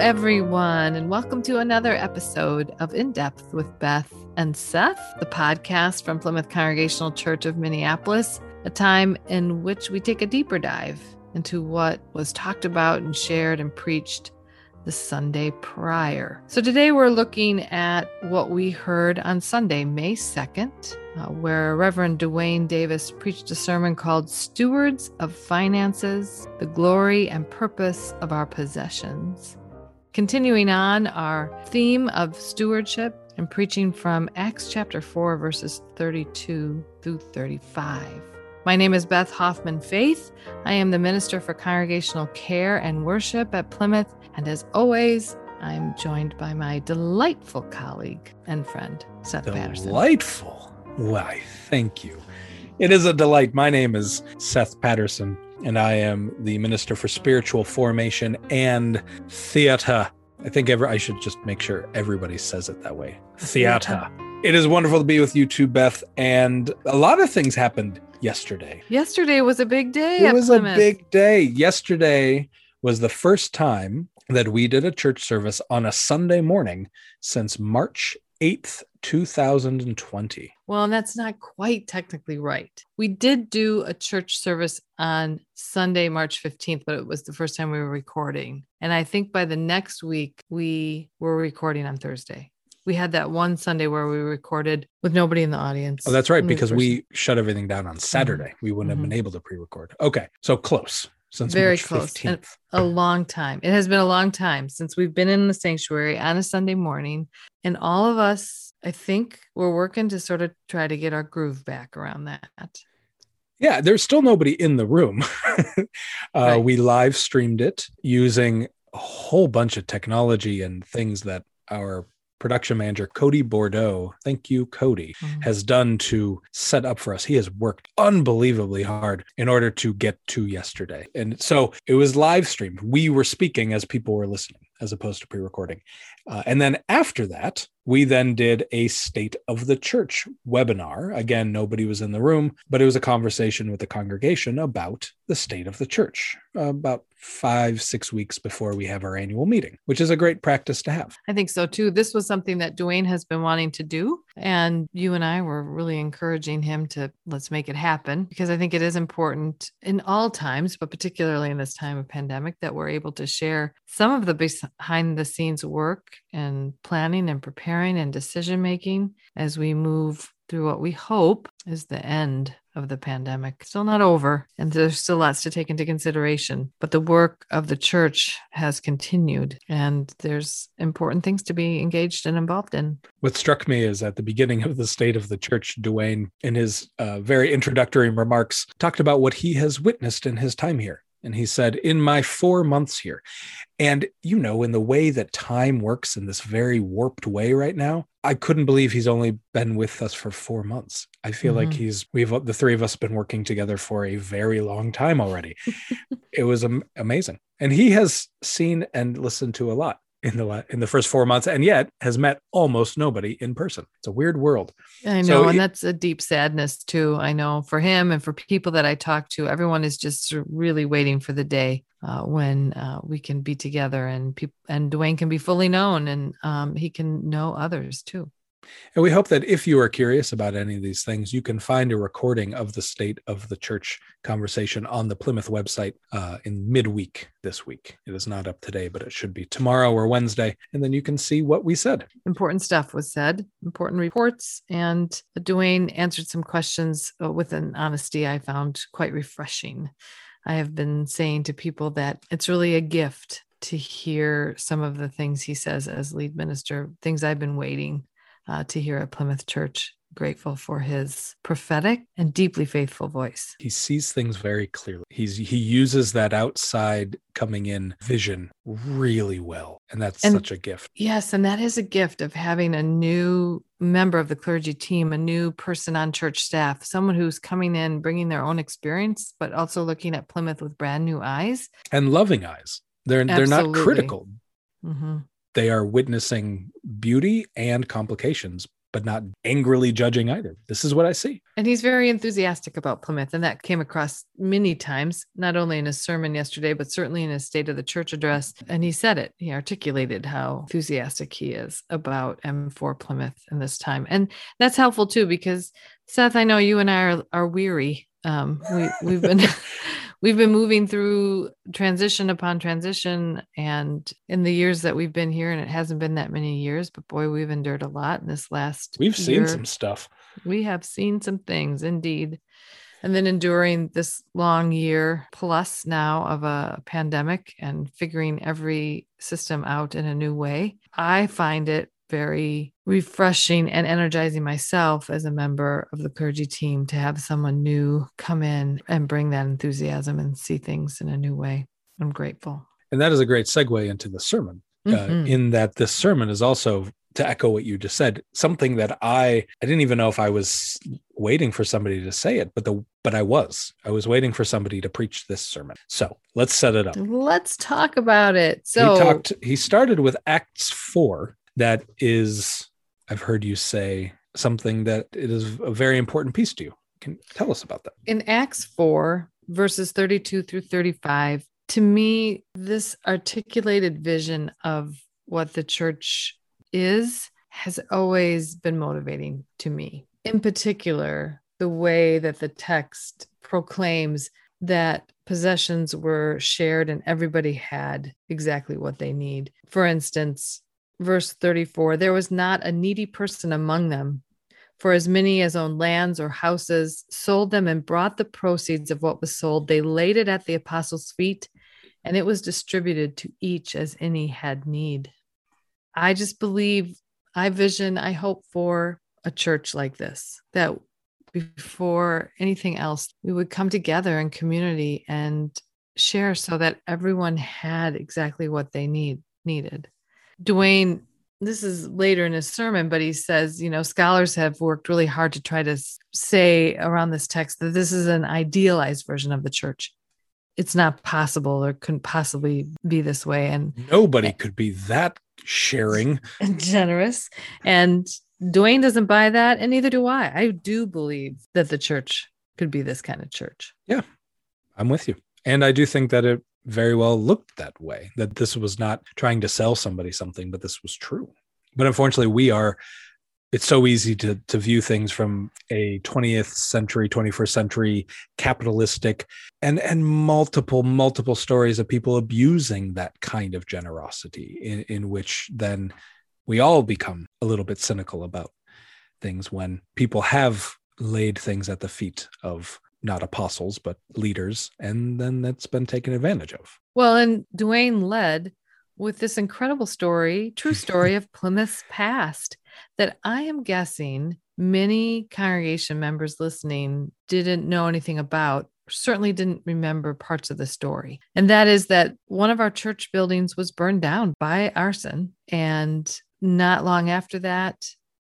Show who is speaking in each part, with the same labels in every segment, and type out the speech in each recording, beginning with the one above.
Speaker 1: Everyone, and welcome to another episode of In Depth with Beth and Seth, the podcast from Plymouth Congregational Church of Minneapolis, a time in which we take a deeper dive into what was talked about and shared and preached the Sunday prior. So today we're looking at what we heard on Sunday, May 2nd, uh, where Reverend DeWayne Davis preached a sermon called Stewards of Finances The Glory and Purpose of Our Possessions. Continuing on our theme of stewardship and preaching from Acts chapter 4, verses 32 through 35. My name is Beth Hoffman Faeth. I am the Minister for Congregational Care and Worship at Plymouth. And as always, I'm joined by my delightful colleague and friend, Seth Patterson.
Speaker 2: Delightful. Why, thank you. It is a delight. My name is Seth Patterson, and I am the Minister for Spiritual Formation and Theater. I think ever I should just make sure everybody says it that way. Theater. It is wonderful to be with you too, Beth. And a lot of things happened yesterday.
Speaker 1: Yesterday was a big day.
Speaker 2: It was Plymouth. a big day. Yesterday was the first time that we did a church service on a Sunday morning since March 8th, 2020.
Speaker 1: Well, and that's not quite technically right. We did do a church service on Sunday, March 15th, but it was the first time we were recording. And I think by the next week, we were recording on Thursday we had that one Sunday where we recorded with nobody in the audience.
Speaker 2: Oh, that's right, because we shut everything down on Saturday. Mm-hmm. We wouldn't mm-hmm. have been able to pre-record. Okay, so close since very March close 15th.
Speaker 1: a long time. It has been a long time since we've been in the sanctuary on a Sunday morning, and all of us, I think, we're working to sort of try to get our groove back around that.
Speaker 2: Yeah, there's still nobody in the room. uh, right. We live streamed it using a whole bunch of technology and things that our production manager Cody Bordeaux, thank you, Cody, mm-hmm. has done to set up for us. He has worked unbelievably hard in order to get to yesterday. And so it was live streamed. We were speaking as people were listening, as opposed to pre recording. Uh, and then after that, we then did a state of the church webinar. Again, nobody was in the room, but it was a conversation with the congregation about the state of the church about five, six weeks before we have our annual meeting, which is a great practice to have.
Speaker 1: I think so too. This was something that DeWayne has been wanting to do. And you and I were really encouraging him to let's make it happen because I think it is important in all times, but particularly in this time of pandemic, that we're able to share some of the behind the scenes work and planning and preparing and decision making as we move through what we hope is the end of the pandemic. Still not over, and there's still lots to take into consideration. But the work of the church has continued, and there's important things to be engaged and involved in.
Speaker 2: What struck me is at the beginning of the state of the church, DeWayne, in his uh, very introductory remarks, talked about what he has witnessed in his time here. And he said, In my four months here. And, you know, in the way that time works in this very warped way right now, I couldn't believe he's only been with us for four months. I feel mm-hmm. like he's, we've, the three of us been working together for a very long time already. it was am- amazing. And he has seen and listened to a lot in the in the first four months, and yet has met almost nobody in person. It's a weird world.
Speaker 1: I know, so and he, that's a deep sadness too. I know for him and for people that I talk to, everyone is just really waiting for the day uh, when uh, we can be together and people and DeWayne can be fully known, and um, he can know others too.
Speaker 2: And we hope that if you are curious about any of these things, you can find a recording of the state of the church conversation on the Plymouth website uh, in midweek this week. It is not up today, but it should be tomorrow or Wednesday. And then you can see what we said.
Speaker 1: Important stuff was said, important reports. And DeWayne answered some questions uh, with an honesty I found quite refreshing. I have been saying to people that it's really a gift to hear some of the things he says as lead minister, things I've been waiting uh, to hear at Plymouth Church. Grateful for his prophetic and deeply faithful voice.
Speaker 2: He sees things very clearly. He's he uses that outside coming in vision really well, and that's and, such a gift.
Speaker 1: Yes, and that is a gift of having a new member of the clergy team, a new person on church staff, someone who's coming in, bringing their own experience, but also looking at Plymouth with brand new eyes
Speaker 2: and loving eyes. They're Absolutely. they're not critical. Mm-hmm they are witnessing beauty and complications but not angrily judging either. This is what I see.
Speaker 1: And he's very enthusiastic about Plymouth. And that came across many times, not only in his sermon yesterday, but certainly in his State of the Church address. And he said it, he articulated how enthusiastic he is about M4 Plymouth in this time. And that's helpful too, because Seth, I know you and I are, are weary. Um, we, we've been. we've been moving through transition upon transition and in the years that we've been here and it hasn't been that many years but boy we've endured a lot in this last
Speaker 2: we've
Speaker 1: year.
Speaker 2: seen some stuff
Speaker 1: we have seen some things indeed and then enduring this long year plus now of a pandemic and figuring every system out in a new way i find it very refreshing and energizing myself as a member of the clergy team to have someone new come in and bring that enthusiasm and see things in a new way. I'm grateful.
Speaker 2: And that is a great segue into the sermon, uh, mm-hmm. uh, in that this sermon is also to echo what you just said something that i i didn't even know if i was waiting for somebody to say it but the but i was i was waiting for somebody to preach this sermon so let's set it up
Speaker 1: let's talk about it so
Speaker 2: he talked he started with acts 4 that is I've heard you say something that it is a very important piece to you. Can tell us about that.
Speaker 1: In Acts 4, verses 32 through 35, to me, this articulated vision of what the church is has always been motivating to me. In particular, the way that the text proclaims that possessions were shared and everybody had exactly what they need. For instance, verse 34 there was not a needy person among them for as many as owned lands or houses sold them and brought the proceeds of what was sold. They laid it at the apostles feet and it was distributed to each as any had need. I just believe i vision i hope for a church like this that before anything else we would come together in community and share so that everyone had exactly what they need needed DeWayne, this is later in his sermon, but he says, you know, scholars have worked really hard to try to say around this text that this is an idealized version of the church. It's not possible or couldn't possibly be this way. And
Speaker 2: nobody could be that sharing
Speaker 1: and generous. And DeWayne doesn't buy that, and neither do I. I do believe that the church could be this kind of church.
Speaker 2: Yeah, I'm with you. And I do think that it very well looked that way that this was not trying to sell somebody something but this was true. But unfortunately we are it's so easy to to view things from a 20th century 21st century capitalistic and and multiple multiple stories of people abusing that kind of generosity in, in which then we all become a little bit cynical about things when people have laid things at the feet of not apostles, but leaders. And then that's been taken advantage of.
Speaker 1: Well, and DeWayne led with this incredible story, true story of Plymouth's past that I am guessing many congregation members listening didn't know anything about, certainly didn't remember parts of the story. And that is that one of our church buildings was burned down by arson. And not long after that,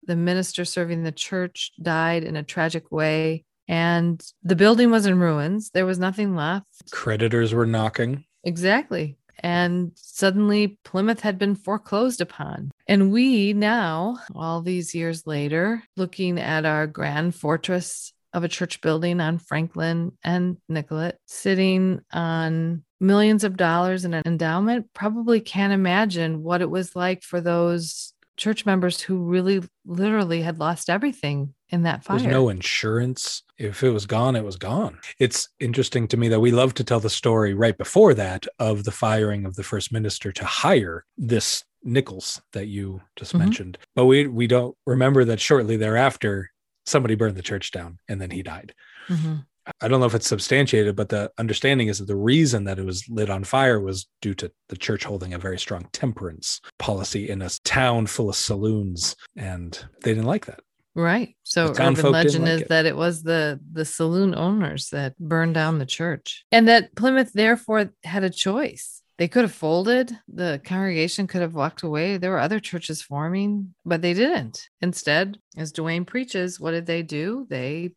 Speaker 1: the minister serving the church died in a tragic way and the building was in ruins. There was nothing left.
Speaker 2: Creditors were knocking.
Speaker 1: Exactly. And suddenly Plymouth had been foreclosed upon. And we now, all these years later, looking at our grand fortress of a church building on Franklin and Nicollet, sitting on millions of dollars in an endowment, probably can't imagine what it was like for those church members who really literally had lost everything in that fire.
Speaker 2: There's no insurance. If it was gone, it was gone. It's interesting to me that we love to tell the story right before that of the firing of the first minister to hire this Nichols that you just mm-hmm. mentioned. But we we don't remember that shortly thereafter somebody burned the church down and then he died. Mm-hmm. I don't know if it's substantiated, but the understanding is that the reason that it was lit on fire was due to the church holding a very strong temperance policy in a town full of saloons, and they didn't like that.
Speaker 1: Right. So urban legend like is it. that it was the the saloon owners that burned down the church, and that Plymouth therefore had a choice. They could have folded. The congregation could have walked away. There were other churches forming, but they didn't. Instead, as DeWayne preaches, what did they do? They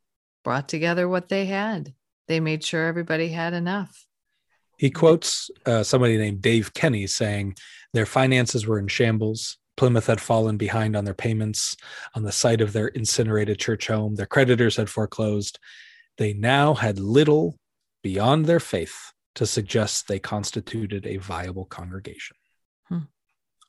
Speaker 1: brought together what they had. They made sure everybody had enough.
Speaker 2: He quotes uh, somebody named Dave Kenny saying, Their finances were in shambles. Plymouth had fallen behind on their payments on the site of their incinerated church home. Their creditors had foreclosed. They now had little beyond their faith to suggest they constituted a viable congregation. Hmm.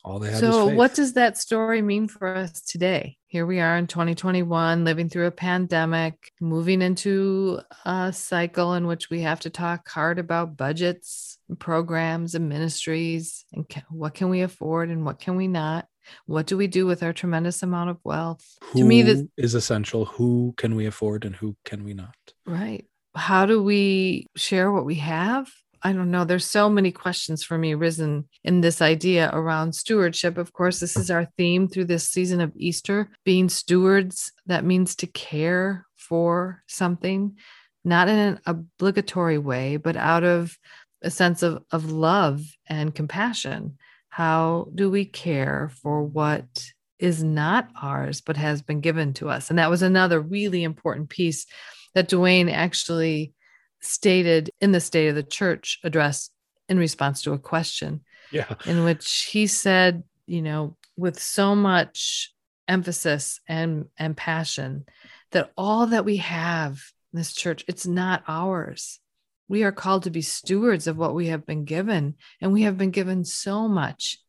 Speaker 2: All they had
Speaker 1: so, what does that story mean for us today? Here we are in 2021, living through a pandemic, moving into a cycle in which we have to talk hard about budgets, and programs, and ministries, and what can we afford and what can we not. What do we do with our tremendous amount of wealth?
Speaker 2: Who to me, this is essential. Who can we afford and who can we not?
Speaker 1: Right. How do we share what we have? I don't know. There's so many questions for me risen in this idea around stewardship. Of course, this is our theme through this season of Easter being stewards. That means to care for something, not in an obligatory way, but out of a sense of, of love and compassion. How do we care for what is not ours, but has been given to us? And that was another really important piece that DeWayne actually stated in the State of the Church address in response to a question.
Speaker 2: Yeah.
Speaker 1: In which he said, you know, with so much emphasis and and passion that all that we have in this church it's not ours we are called to be stewards of what we have been given and we have been given so much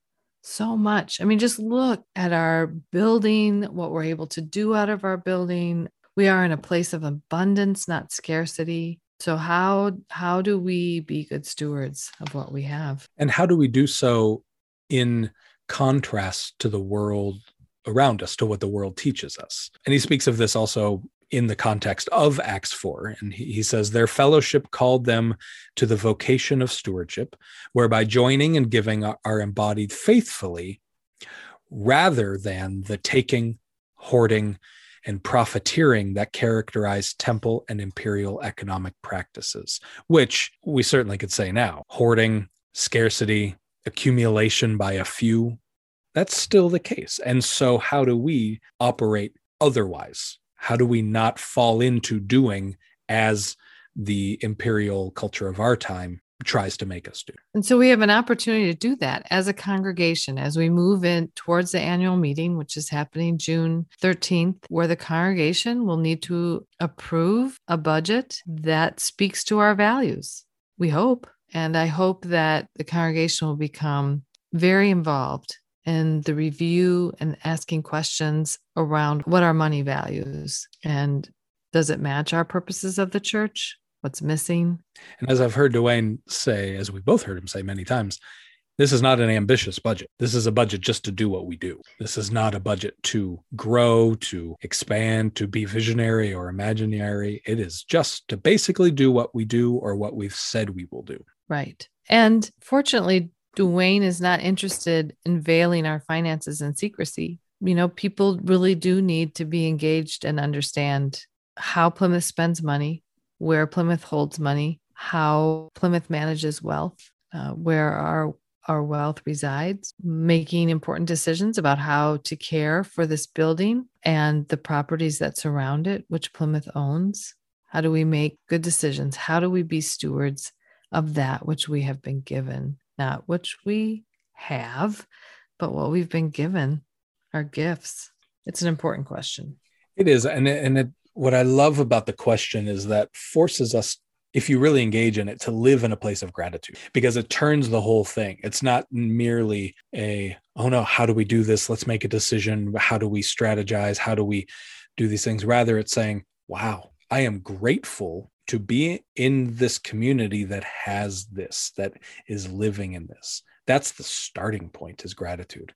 Speaker 1: so much i mean just look at our building what we're able to do out of our building we are in a place of abundance not scarcity so how how do we be good stewards of what we have
Speaker 2: and how do we do so in contrast to the world around us to what the world teaches us and he speaks of this also in the context of Acts 4. And he, he, says, Their fellowship called them to the vocation of stewardship, whereby joining and giving are, are embodied faithfully rather than the taking, hoarding, and profiteering that characterized temple and imperial economic practices, which we certainly could say now hoarding, scarcity, accumulation by a few. That's still the case. And so, how do we operate otherwise? how do we not fall into doing as the imperial culture of our time tries to make us do.
Speaker 1: And so we have an opportunity to do that as a congregation as we move in towards the annual meeting, which is happening June 13th, where the congregation will need to approve a budget that speaks to our values. We hope. And I hope that the congregation will become very involved in the review and asking questions around what our money values and does it match our purposes of the church? What's missing?
Speaker 2: And as I've heard DeWayne say, as we both heard him say many times, this is not an ambitious budget. This is a budget just to do what we do. This is not a budget to grow, to expand, to be visionary or imaginary. It is just to basically do what we do or what we've said we will do.
Speaker 1: Right. And fortunately, DeWayne is not interested in veiling our finances in secrecy. You know, people really do need to be engaged and understand how Plymouth spends money, where Plymouth holds money, how Plymouth manages wealth, uh, where our our wealth resides, making important decisions about how to care for this building and the properties that surround it, which Plymouth owns. How do we make good decisions? How do we be stewards of that which we have been given? not which we have, but what we've been given, our gifts. It's an important question.
Speaker 2: It is. And, and it, what I love about the question is that forces us, if you really engage in it, to live in a place of gratitude because it turns the whole thing. It's not merely a, oh no, how do we do this? Let's make a decision. How do we strategize? How do we do these things? Rather, it's saying, wow, I am grateful to be in this community that has this, that is living in this. That's the starting point is gratitude.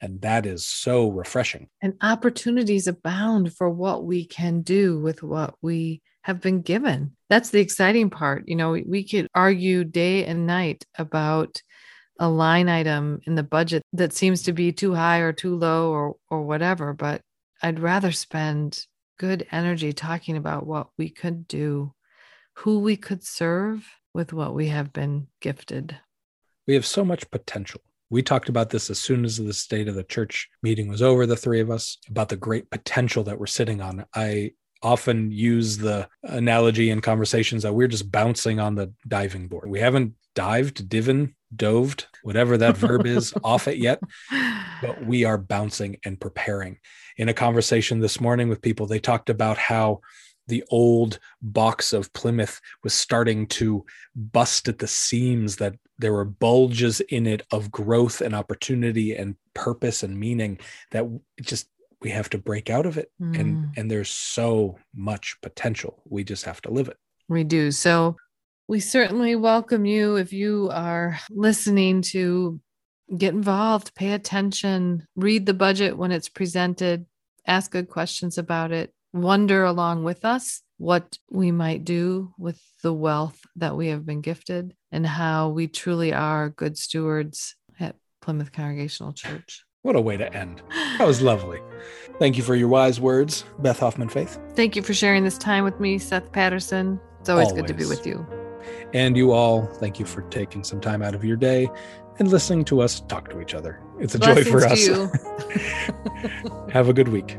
Speaker 2: And that is so refreshing.
Speaker 1: And opportunities abound for what we can do with what we have been given. That's the exciting part. You know, we could argue day and night about a line item in the budget that seems to be too high or too low or or whatever, but I'd rather spend good energy talking about what we could do, who we could serve with what we have been gifted.
Speaker 2: We have so much potential. We talked about this as soon as the state of the church meeting was over, the three of us, about the great potential that we're sitting on. I often use the analogy in conversations that we're just bouncing on the diving board. We haven't dived, divin, doved, whatever that verb is, off it yet, but we are bouncing and preparing. In a conversation this morning with people, they talked about how the old box of Plymouth was starting to bust at the seams, that there were bulges in it of growth and opportunity and purpose and meaning that just we have to break out of it. Mm. and and there's so much potential. We just have to live it.
Speaker 1: We do. So we certainly welcome you if you are listening to get involved pay attention read the budget when it's presented ask good questions about it wonder along with us what we might do with the wealth that we have been gifted and how we truly are good stewards at Plymouth Congregational Church.
Speaker 2: What a way to end. That was lovely. Thank you for your wise words, Beth Hoffman Faeth.
Speaker 1: Thank you for sharing this time with me, Seth Patterson. It's always, always. good to be with you.
Speaker 2: And you all, thank you for taking some time out of your day and listening to us talk to each other. It's a Blessings joy for us. Have a good week.